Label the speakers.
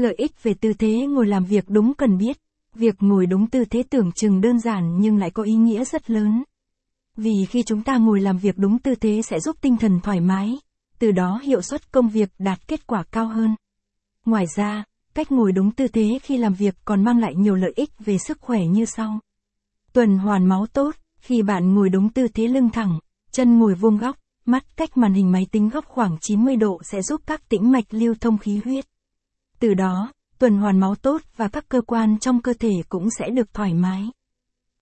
Speaker 1: Lợi ích về tư thế ngồi làm việc đúng cần biết. Việc ngồi đúng tư thế tưởng chừng đơn giản nhưng lại có ý nghĩa rất lớn. Vì khi chúng ta ngồi làm việc đúng tư thế sẽ giúp tinh thần thoải mái, từ đó hiệu suất công việc đạt kết quả cao hơn. Ngoài ra, cách ngồi đúng tư thế khi làm việc còn mang lại nhiều lợi ích về sức khỏe như sau. Tuần hoàn máu tốt, khi bạn ngồi đúng tư thế lưng thẳng, chân ngồi vuông góc, mắt cách màn hình máy tính góc khoảng 90 độ sẽ giúp các tĩnh mạch lưu thông khí huyết. Từ đó, tuần hoàn máu tốt và các cơ quan trong cơ thể cũng sẽ được thoải mái.